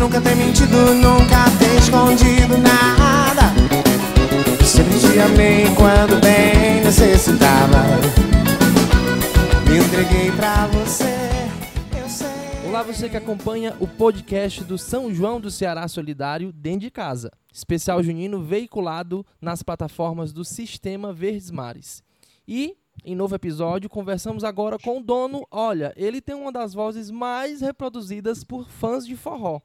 nunca ter mentido, nunca ter escondido nada. Sempre te amei quando bem necessitava. Me entreguei pra você. Olá, você que acompanha o podcast do São João do Ceará Solidário dentro de casa. Especial junino veiculado nas plataformas do Sistema Verdes Mares. E em novo episódio, conversamos agora com o dono. Olha, ele tem uma das vozes mais reproduzidas por fãs de forró.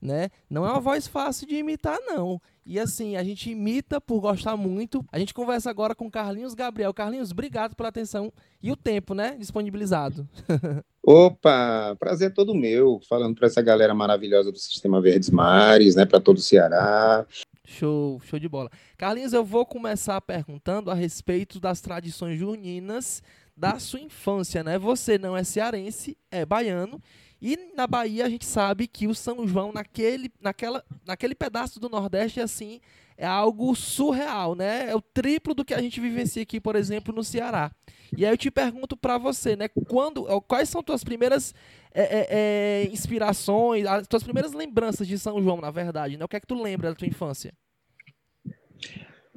Né? Não é uma voz fácil de imitar, não. E assim, a gente imita por gostar muito. A gente conversa agora com Carlinhos Gabriel. Carlinhos, obrigado pela atenção e o tempo, né? Disponibilizado. Opa, prazer todo meu, falando para essa galera maravilhosa do Sistema Verdes Mares, né? Para todo o Ceará. Show, show de bola. Carlinhos, eu vou começar perguntando a respeito das tradições juninas da sua infância, né? Você não é cearense, é baiano. E na Bahia a gente sabe que o São João, naquele, naquela, naquele pedaço do Nordeste, assim, é algo surreal, né? É o triplo do que a gente vivencia aqui, por exemplo, no Ceará. E aí eu te pergunto para você, né? Quando, quais são tuas primeiras é, é, é, inspirações, as tuas primeiras lembranças de São João, na verdade, né? O que é que tu lembra da tua infância?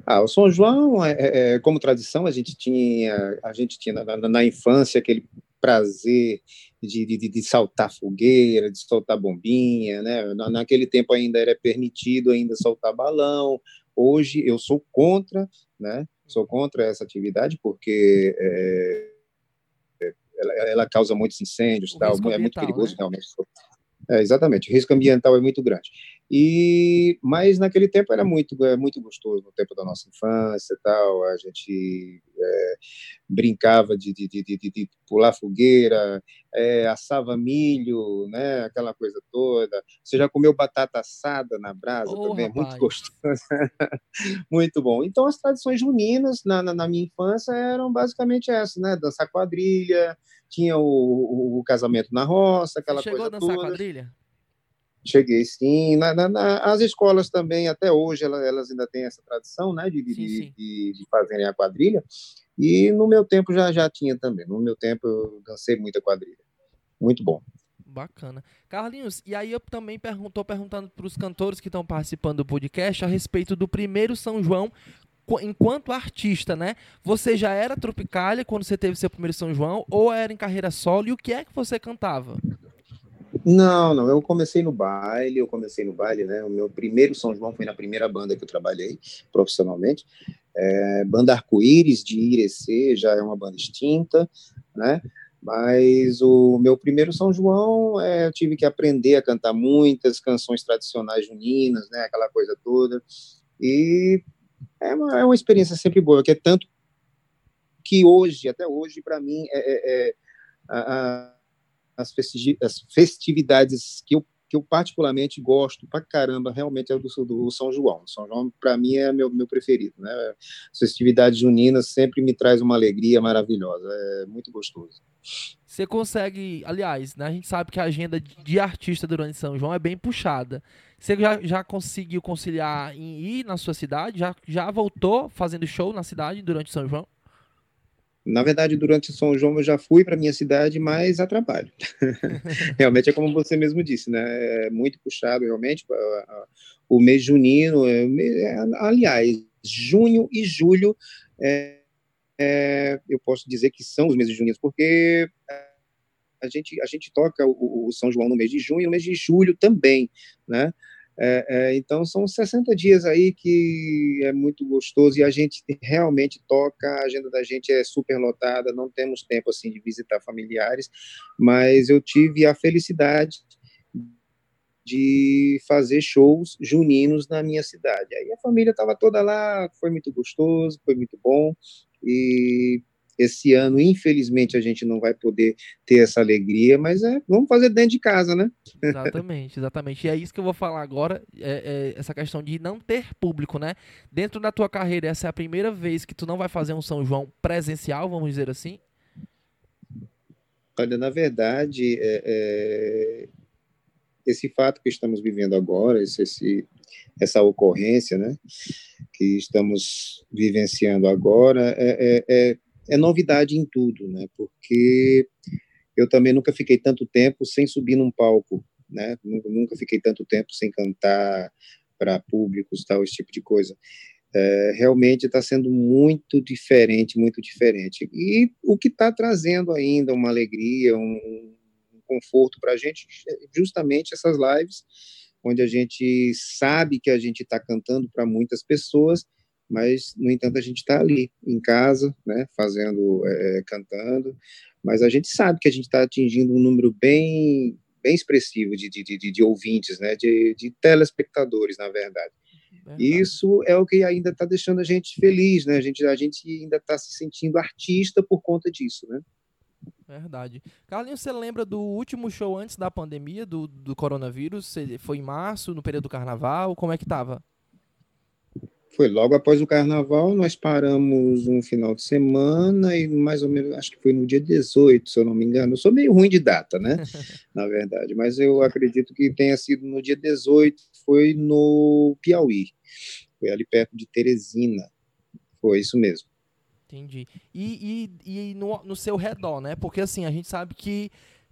Ah, o São João, é, é, é como tradição, a gente tinha, a gente tinha na, na, na infância aquele prazer de, de, de, saltar fogueira, de soltar bombinha, né? Naquele tempo ainda era permitido ainda soltar balão. Hoje eu sou contra, né? Sou contra essa atividade porque é, ela, ela, causa muitos incêndios, tal, é muito perigoso né? realmente. É, exatamente, o risco ambiental é muito grande. E mas naquele tempo era muito é, muito gostoso, no tempo da nossa infância, tal. A gente é, brincava de, de, de, de, pular fogueira, é, assava milho, né? Aquela coisa toda. Você já comeu batata assada na brasa oh, também, rapaz. muito gostoso, muito bom. Então as tradições juninas na, na, na minha infância eram basicamente essas, né? Dançar quadrilha, tinha o, o, o casamento na roça, aquela Você coisa chegou a dançar quadrilha? Cheguei sim. Na, na, na, as escolas também, até hoje, elas, elas ainda têm essa tradição né, de, sim, de, sim. de, de, fazerem a quadrilha. E no meu tempo já, já tinha também. No meu tempo eu dancei muita quadrilha. Muito bom. Bacana. Carlinhos, e aí eu também estou perguntando para os cantores que estão participando do podcast a respeito do primeiro São João enquanto artista, né? Você já era Tropicália quando você teve seu primeiro São João ou era em carreira solo? E o que é que você cantava? Não, não, eu comecei no baile, eu comecei no baile, né? O meu primeiro São João foi na primeira banda que eu trabalhei profissionalmente, é, banda Arco-Íris de Irecê, já é uma banda extinta, né? Mas o meu primeiro São João, é, eu tive que aprender a cantar muitas canções tradicionais juninas, né? Aquela coisa toda. E é uma, é uma experiência sempre boa, que é tanto que hoje, até hoje, para mim, é, é, é a, a as, festividades que eu, que eu particularmente gosto pra caramba, realmente é do, do São João. São João, para mim, é meu, meu preferido. Né? As festividades juninas sempre me traz uma alegria maravilhosa, é muito gostoso. Você consegue, aliás, né, a gente sabe que a agenda de artista durante São João é bem puxada. Você já, já conseguiu conciliar em ir na sua cidade? Já, já voltou fazendo show na cidade durante São João? Na verdade, durante São João eu já fui para minha cidade, mas a trabalho. realmente é como você mesmo disse, né? É muito puxado realmente o mês junino. É, é, aliás, junho e julho, é, é, eu posso dizer que são os meses juninos, porque a gente a gente toca o, o São João no mês de junho e no mês de julho também, né? É, é, então, são 60 dias aí que é muito gostoso e a gente realmente toca, a agenda da gente é super lotada, não temos tempo assim de visitar familiares, mas eu tive a felicidade de fazer shows juninos na minha cidade. Aí a família estava toda lá, foi muito gostoso, foi muito bom e esse ano, infelizmente, a gente não vai poder ter essa alegria, mas é, vamos fazer dentro de casa, né? Exatamente, exatamente. E é isso que eu vou falar agora, é, é essa questão de não ter público, né? Dentro da tua carreira, essa é a primeira vez que tu não vai fazer um São João presencial, vamos dizer assim? Olha, na verdade, é, é, esse fato que estamos vivendo agora, esse, esse, essa ocorrência, né, que estamos vivenciando agora, é, é, novidade em tudo, né? Porque eu também nunca fiquei tanto tempo sem subir num palco né? Nunca fiquei tanto tempo sem cantar para públicos, tal, esse tipo de coisa. É, realmente está sendo muito diferente, muito diferente. E o que está trazendo ainda uma alegria, um, um conforto para a gente, é justamente essas lives, onde a gente sabe que a gente está cantando para muitas pessoas, mas, no entanto, a gente está ali, em casa, né, fazendo, é, cantando, mas a gente sabe que a gente está atingindo um número bem, bem expressivo de, de, de, de ouvintes, né, de, de telespectadores, na verdade. Verdade. Isso é o que ainda está deixando a gente feliz, né? A gente, a gente ainda está se sentindo artista por conta disso, né? Verdade. Carlinhos, você lembra do último show antes da pandemia, do, do coronavírus? Foi em março, no período do carnaval? Como é que tava? Foi logo após o carnaval, nós paramos um final de semana e mais ou menos, acho que foi no dia 18, se eu não me engano. Eu sou meio ruim de data, né? Na verdade, mas eu acredito que tenha sido no dia 18, foi no Piauí. Foi ali perto de Teresina. Foi isso mesmo. Entendi. E, e, e no, no seu redor, né? Porque assim, a gente sabe que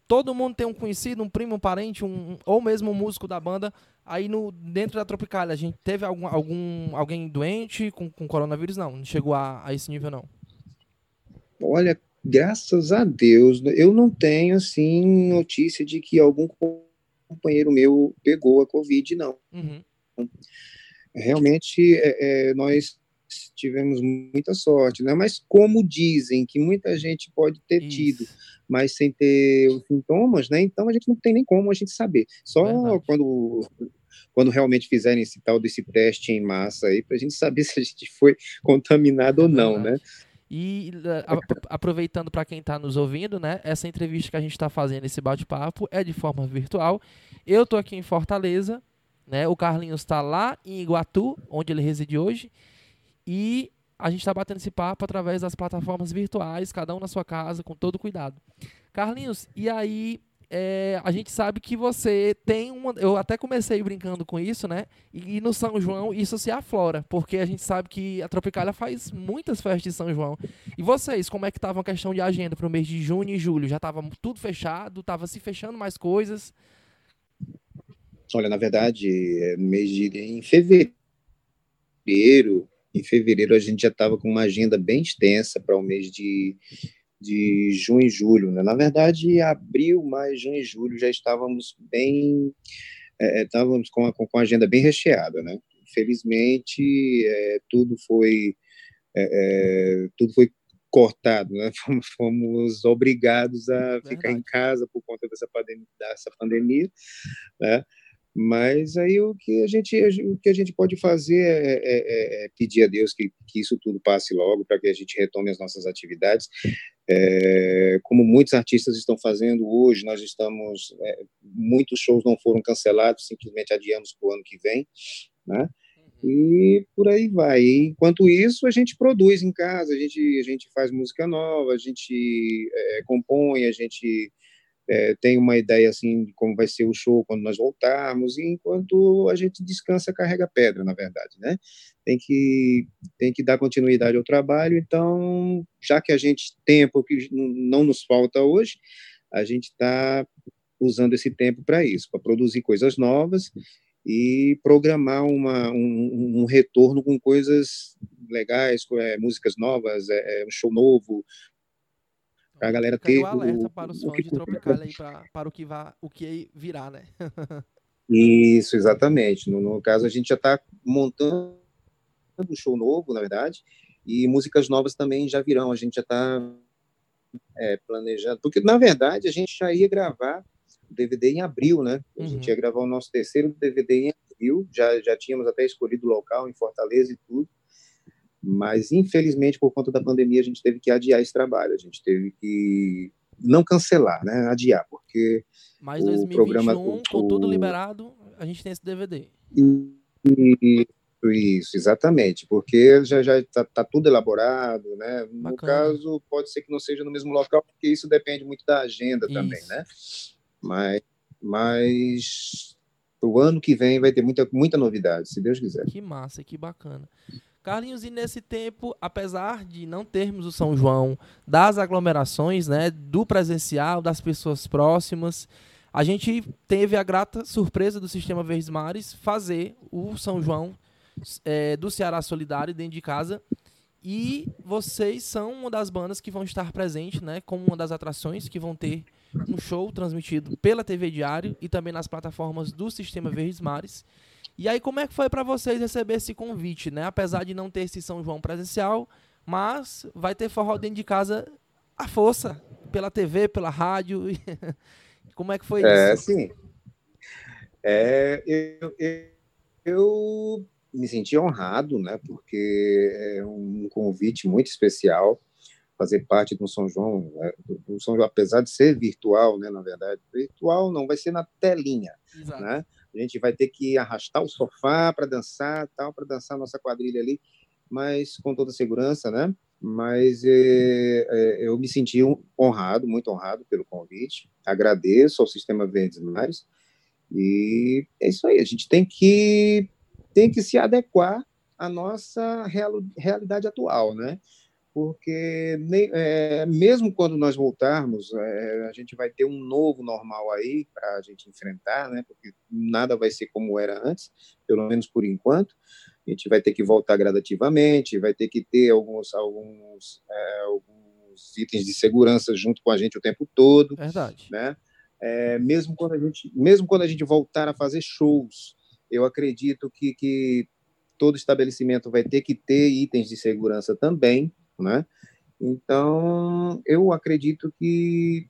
todo mundo tem um conhecido, um primo, um parente, um, ou mesmo um músico da banda. Aí no, dentro da Tropicália, a gente teve algum, algum alguém doente com, com coronavírus? Não, não chegou a, a esse nível, não. Olha, graças a Deus, eu não tenho, assim, notícia de que algum companheiro meu pegou a Covid, não. Uhum. Realmente, é, é, nós tivemos muita sorte, né? Mas como dizem que muita gente pode ter Isso. tido, mas sem ter os sintomas, né? Então a gente não tem nem como a gente saber. Só Verdade. quando quando realmente fizerem esse tal desse teste em massa aí, para a gente saber se a gente foi contaminado é ou não, né? E a, aproveitando para quem está nos ouvindo, né? Essa entrevista que a gente está fazendo, esse bate-papo, é de forma virtual. Eu estou aqui em Fortaleza, né? O Carlinhos está lá em Iguatu, onde ele reside hoje. E a gente está batendo esse papo através das plataformas virtuais, cada um na sua casa, com todo cuidado. Carlinhos, e aí é, a gente sabe que você tem uma. Eu até comecei brincando com isso, né? E, e, no São João isso se aflora, porque a gente sabe que a Tropicália faz muitas festas de São João. E vocês, como é que estava a questão de agenda para o mês de junho e julho? Já estava tudo fechado? Estava se fechando mais coisas? Olha, na verdade, é, mês de em fevereiro em fevereiro a gente já estava com uma agenda bem extensa para o mês de, de junho e julho. Né? Na verdade, abril, maio, junho e julho já estávamos bem, é, é estávamos com a, com a agenda bem recheada. Né? Infelizmente, é, tudo foi é, é tudo foi cortado, né? Fomos, fomos obrigados a ficar em casa por conta dessa pandemia, dessa pandemia né? Mas aí o que a gente, o que a gente pode fazer é, é, é, é pedir a Deus que, que isso tudo passe logo para que a gente retome as nossas atividades. É, como muitos artistas estão fazendo hoje, nós estamos. É, muitos shows não foram cancelados, simplesmente adiamos para o ano que vem, né? E por aí vai. Enquanto isso, a gente produz em casa, a gente, a gente faz música nova, a gente é, compõe, a gente é, tem uma ideia assim de como vai ser o show quando nós voltarmos, e enquanto a gente descansa, carrega pedra, na verdade, né? Tem que, tem que dar continuidade ao trabalho, então, já que a gente tempo que não nos falta hoje, a gente está usando esse tempo para isso, para produzir coisas novas e programar uma, um, um retorno com coisas legais, é, músicas novas, é um show novo, para a galera ter. o alerta o, para os fãs de Tropical aí, pra, para o que, vá, o que virá, né? Isso, exatamente. No, no caso, a gente já está montando um show novo, na verdade, e músicas novas também já virão. A gente já está é, planejando, porque na verdade a gente já ia gravar o DVD em abril, né? A gente uhum. ia gravar o nosso terceiro DVD em abril, já, já tínhamos até escolhido o local em Fortaleza e tudo. Mas, infelizmente, por conta da pandemia, a gente teve que adiar esse trabalho, a gente teve que não cancelar, né? Adiar, porque Mas 2021, o programa o, com tudo liberado, a gente tem esse DVD. Isso, exatamente, porque já já está tá tudo elaborado, né? Bacana. No caso, pode ser que não seja no mesmo local, porque isso depende muito da agenda isso. também, né? Mas, mas o ano que vem vai ter muita, muita novidade, se Deus quiser. Que massa, que bacana. Carlinhos, e nesse tempo, apesar de não termos o São João, das aglomerações, né, do presencial, das pessoas próximas, a gente teve a grata surpresa do Sistema Verdes Mares fazer o São João é, do Ceará Solidário dentro de casa. E vocês são uma das bandas que vão estar presentes, né? Como uma das atrações que vão ter um show transmitido pela TV Diário e também nas plataformas do Sistema Verdes Mares. E aí, como é que foi para vocês receber esse convite, né? Apesar de não ter esse São João presencial, mas vai ter forró dentro de casa à força, pela TV, pela rádio. como é que foi é, isso? Sim. É, eu, eu, eu me senti honrado, né? Porque é um convite muito especial fazer parte do São João, né, do São João, apesar de ser virtual, né, na verdade, virtual não vai ser na telinha, Exato. né? A gente vai ter que arrastar o sofá para dançar, tal, para dançar a nossa quadrilha ali, mas com toda segurança, né? Mas é, é, eu me senti honrado, muito honrado pelo convite. Agradeço ao Sistema Verdes Mares e é isso aí. A gente tem que tem que se adequar à nossa real, realidade atual, né? Porque nem, é, mesmo quando nós voltarmos, é, a gente vai ter um novo normal aí para a gente enfrentar, né? Porque nada vai ser como era antes, pelo menos por enquanto. A gente vai ter que voltar gradativamente, vai ter que ter alguns, alguns, é, alguns itens de segurança junto com a gente o tempo todo. Verdade. Né? É, mesmo quando a gente, mesmo quando a gente voltar a fazer shows, eu acredito que, que todo estabelecimento vai ter que ter itens de segurança também né? Então, eu acredito que,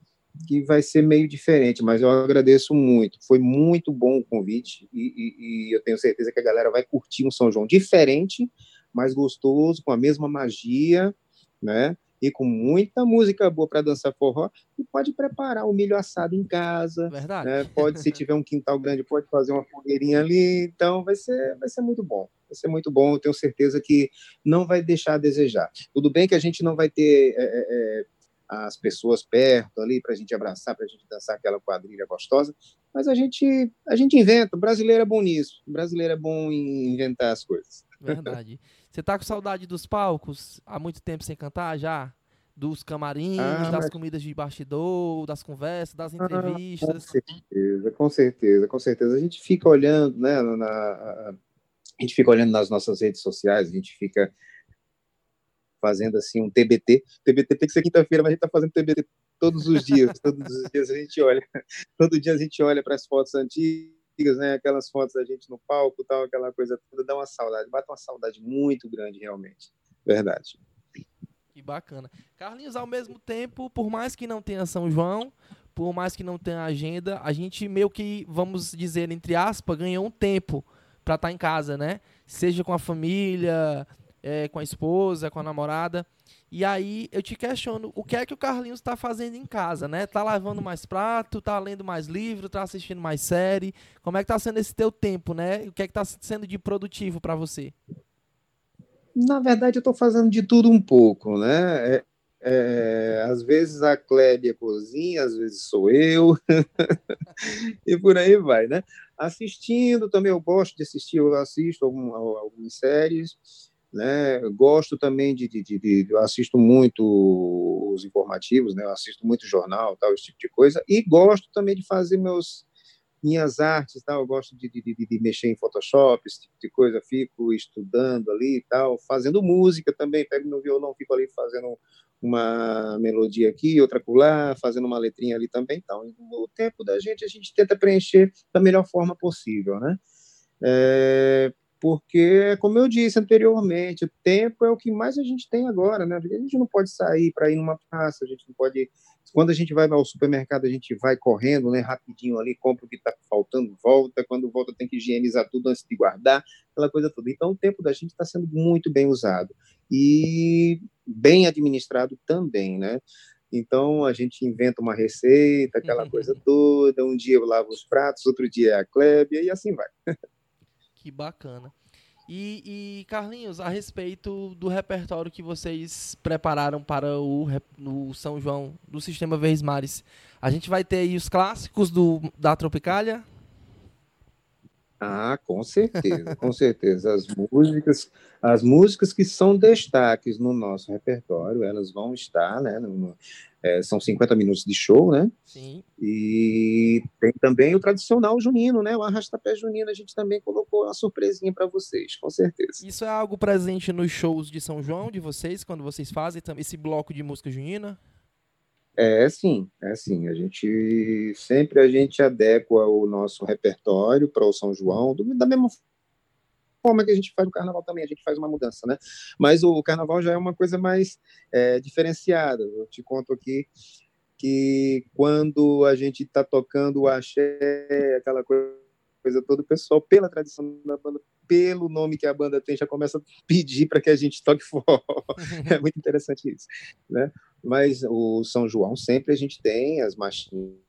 que vai ser meio diferente, mas eu agradeço muito. Foi muito bom o convite e, e, e eu tenho certeza que a galera vai curtir um São João diferente, mais gostoso, com a mesma magia, né? e com muita música boa para dançar forró, e pode preparar o milho assado em casa. Verdade. Né? Pode, se tiver um quintal grande, pode fazer uma fogueirinha ali. Então, vai ser, vai ser muito bom. Vai ser muito bom. Eu tenho certeza que não vai deixar a desejar. Tudo bem que a gente não vai ter é, é, é as pessoas perto ali para a gente abraçar, para a gente dançar aquela quadrilha gostosa, mas a gente, a gente inventa. O brasileiro é bom nisso. O brasileiro é bom em inventar as coisas. Verdade. Você tá com saudade dos palcos? Há muito tempo sem cantar já? Dos camarins, ah, das mas... comidas de bastidor, das conversas, das entrevistas? Ah, com certeza, com certeza, com certeza. A gente fica olhando, né? Na, a gente fica olhando nas nossas redes sociais, a gente fica fazendo assim um TBT. TBT tem que ser quinta-feira, mas a gente está fazendo TBT todos os dias. todos os dias a gente olha, todo dia a gente olha para as fotos antigas né? Aquelas fotos da gente no palco, tal, aquela coisa toda, dá uma saudade, bate uma saudade muito grande, realmente. Verdade. Que bacana. Carlinhos, ao mesmo tempo, por mais que não tenha São João, por mais que não tenha agenda, a gente meio que, vamos dizer, entre aspas, ganhou um tempo para estar tá em casa, né? Seja com a família, é, com a esposa, com a namorada. E aí eu te questiono, o que é que o Carlinhos está fazendo em casa, né? Tá lavando mais prato, tá lendo mais livro, tá assistindo mais série? Como é que tá sendo esse teu tempo, né? O que é que tá sendo de produtivo para você? Na verdade, eu estou fazendo de tudo um pouco, né? É, é, às vezes a Clébia cozinha, às vezes sou eu, e por aí vai, né? Assistindo também, eu gosto de assistir, eu assisto algum, algumas séries, né? Gosto também de, de, de, de, assisto muito os informativos, né? Eu assisto muito jornal, tal, esse tipo de coisa, e gosto também de fazer meus minhas artes, tal. Eu gosto de, de, de, mexer em Photoshop, esse tipo de coisa. Fico estudando ali tal, fazendo música também. Pego meu violão, fico ali fazendo uma melodia aqui, outra lá, fazendo uma letrinha ali também. Então, o tempo da gente a gente tenta preencher da melhor forma possível, né? É, porque, como eu disse anteriormente, o tempo é o que mais a gente tem agora, né? A gente não pode sair para ir numa praça, a gente não pode. Quando a gente vai ao supermercado, a gente vai correndo, né? Rapidinho ali, compra o que está faltando, volta. Quando volta, tem que higienizar tudo antes de guardar, aquela coisa toda. Então, o tempo da gente está sendo muito bem usado e bem administrado também, né? Então a gente inventa uma receita, aquela coisa toda. Um dia eu lavo os pratos, outro dia é a Klebia e assim vai. Que bacana. E, e, Carlinhos, a respeito do repertório que vocês prepararam para o, no São João do Sistema Verdes Mares, a gente vai ter aí os clássicos do, da Tropicália? Ah, com certeza, com certeza. As músicas, as músicas que são destaques no nosso repertório, elas vão estar, né? No, é, são 50 minutos de show, né? Sim. E tem também o tradicional junino, né? O arrastapé junino, a gente também colocou uma surpresinha para vocês, com certeza. Isso é algo presente nos shows de São João de vocês, quando vocês fazem esse bloco de música junina? É sim, é sim. A gente sempre a gente adequa o nosso repertório para o São João, da mesma forma que a gente faz o carnaval também, a gente faz uma mudança, né? Mas o carnaval já é uma coisa mais é, diferenciada. Eu te conto aqui que quando a gente está tocando o axé, aquela coisa coisa toda, o pessoal, pela tradição da banda, pelo nome que a banda tem, já começa a pedir para que a gente toque forró. é muito interessante isso, né? Mas o São João sempre a gente tem as marchinhas,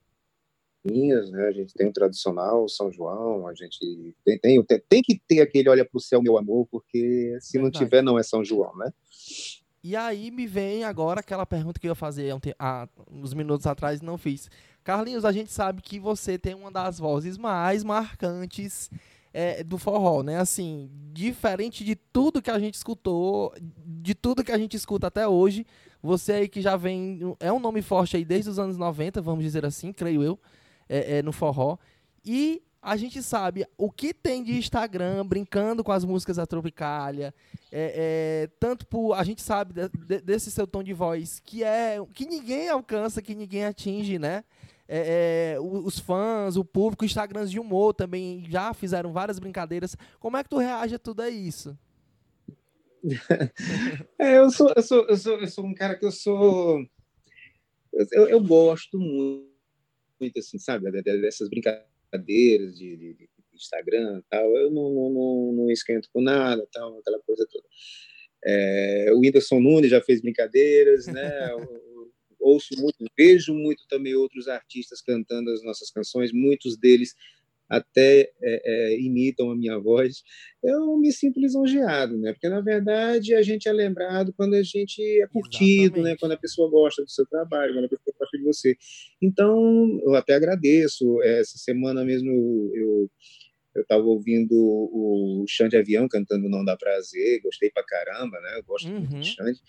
né? A gente tem o tradicional São João, a gente tem, tem, tem que ter aquele olha para o céu, meu amor, porque se Verdade. não tiver, não é São João, né? E aí me vem agora aquela pergunta que eu ia fazer há uns minutos atrás e não fiz. Carlinhos, a gente sabe que você tem uma das vozes mais marcantes é, do forró, né? Assim, diferente de tudo que a gente escutou, de tudo que a gente escuta até hoje, você aí que já vem, é um nome forte aí desde os anos 90, vamos dizer assim, creio eu, é, é, no forró. E a gente sabe o que tem de Instagram brincando com as músicas da Tropicália. É, é, tanto por. A gente sabe de, de, desse seu tom de voz que é. que ninguém alcança, que ninguém atinge, né? É, é, os fãs, o público, Instagrams de humor também já fizeram várias brincadeiras. Como é que tu reage a tudo isso? é, eu sou, eu sou, eu sou, eu sou um cara que eu sou, eu, eu gosto muito, muito assim, sabe, dessas brincadeiras de, de, Instagram, tal. Eu não, não, não, não, esquento com nada, tal, aquela coisa toda. É, o Whindersson Nunes já fez brincadeiras, né? ouço muito, vejo muito também outros artistas cantando as nossas canções, muitos deles até é, é, imitam a minha voz, eu me sinto lisonjeado, né? Porque na verdade a gente é lembrado quando a gente é curtido, né? Exatamente. né? Quando a pessoa gosta do seu trabalho, quando a pessoa gosta de você. Então eu até agradeço. Essa semana mesmo eu eu estava ouvindo o Xande Avião cantando Não Dá Prazer, gostei pra caramba, né? Eu gosto uhum. muito de Xande,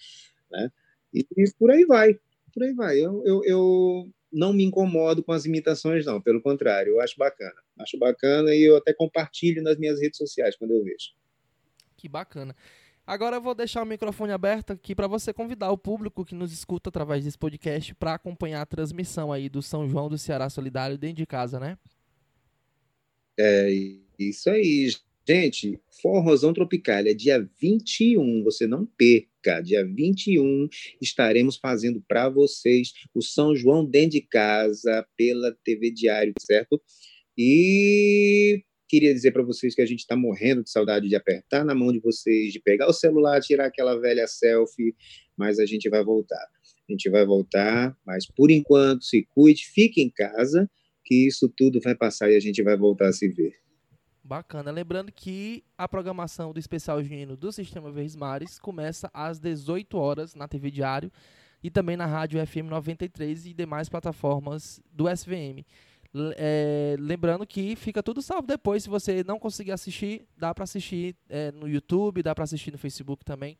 né? E, e por aí vai por aí vai. Eu, eu, eu não me incomodo com as imitações, não. Pelo contrário, eu acho bacana. Acho bacana e eu até compartilho nas minhas redes sociais quando eu vejo. Que bacana. Agora eu vou deixar o microfone aberto aqui para você convidar o público que nos escuta através desse podcast para acompanhar a transmissão aí do São João do Ceará Solidário dentro de casa, né? É isso aí. Gente, Forrozão Tropicália, dia 21, você não perca, dia 21 estaremos fazendo para vocês o São João dentro de casa pela TV Diário, certo? E queria dizer para vocês que a gente está morrendo de saudade de apertar na mão de vocês, de pegar o celular, tirar aquela velha selfie, mas a gente vai voltar. A gente vai voltar, mas por enquanto se cuide, fique em casa, que isso tudo vai passar e a gente vai voltar a se ver. Bacana. Lembrando que a programação do especial junino do Sistema Verdes Mares começa às 18 horas na TV Diário e também na Rádio FM 93 e demais plataformas do SVM. É, lembrando que fica tudo salvo depois. Se você não conseguir assistir, dá para assistir é, no YouTube, dá para assistir no Facebook também.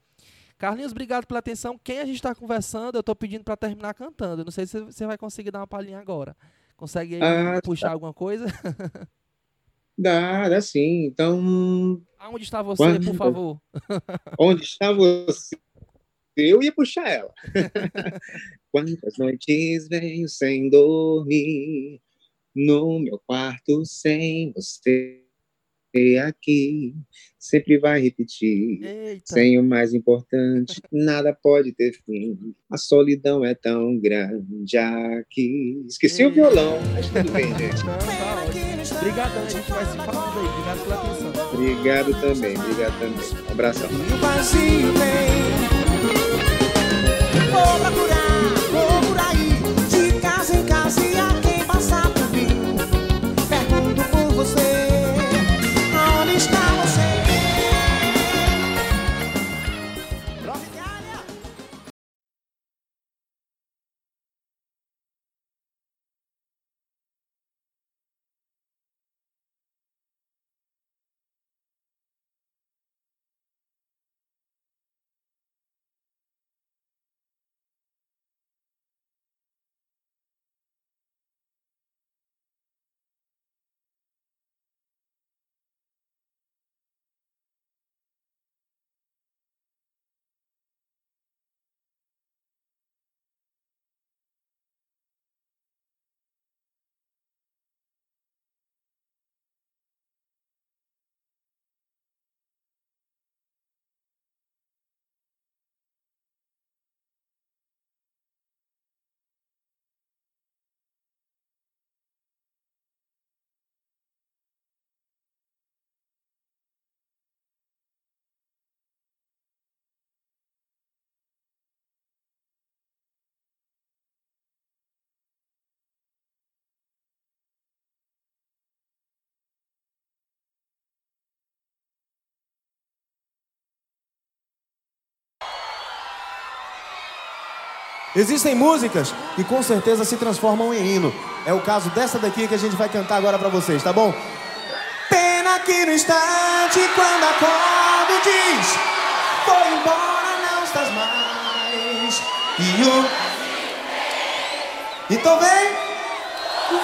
Carlinhos, obrigado pela atenção. Quem a gente está conversando, eu estou pedindo para terminar cantando. Não sei se você vai conseguir dar uma palhinha agora. Consegue ah, puxar tá. alguma coisa? Dá, dá sim. Então. Aonde está você, quando... por favor? Onde está você? Eu ia puxar ela. Quantas noites venho sem dormir, no meu quarto sem você aqui, sempre vai repetir. Eita. Sem o mais importante, nada pode ter fim. A solidão é tão grande aqui. Esqueci Eita. o violão, mas tudo bem, gente. Não, tá Obrigadão, a gente vai se falando aí. Obrigado pela atenção. Obrigado também, obrigado também. Um abração. Vou procurar, vou Existem músicas que com certeza se transformam em hino. É o caso dessa daqui que a gente vai cantar agora pra vocês, tá bom? Pena que no instante quando acordo diz Foi embora, não estás mais E o... Então vem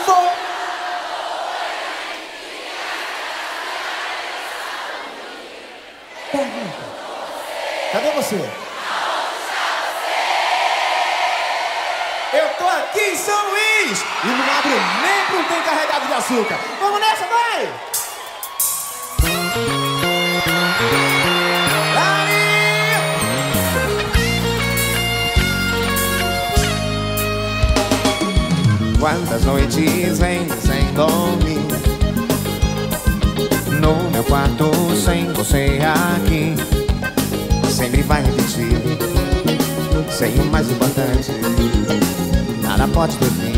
Vou Pergunta Cadê você? Aqui em São Luís e não abro nem pro tem carregado de açúcar. Vamos nessa, vai! Quantas noites vem sem dormir? No meu quarto sem você aqui. Sempre vai repetir. Sem o mais importante Nada pode ter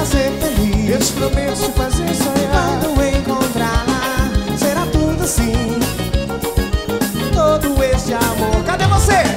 fazer feliz. Eu te prometo te fazer sonhar. Quando encontrar, será tudo assim. Todo este amor, cadê você?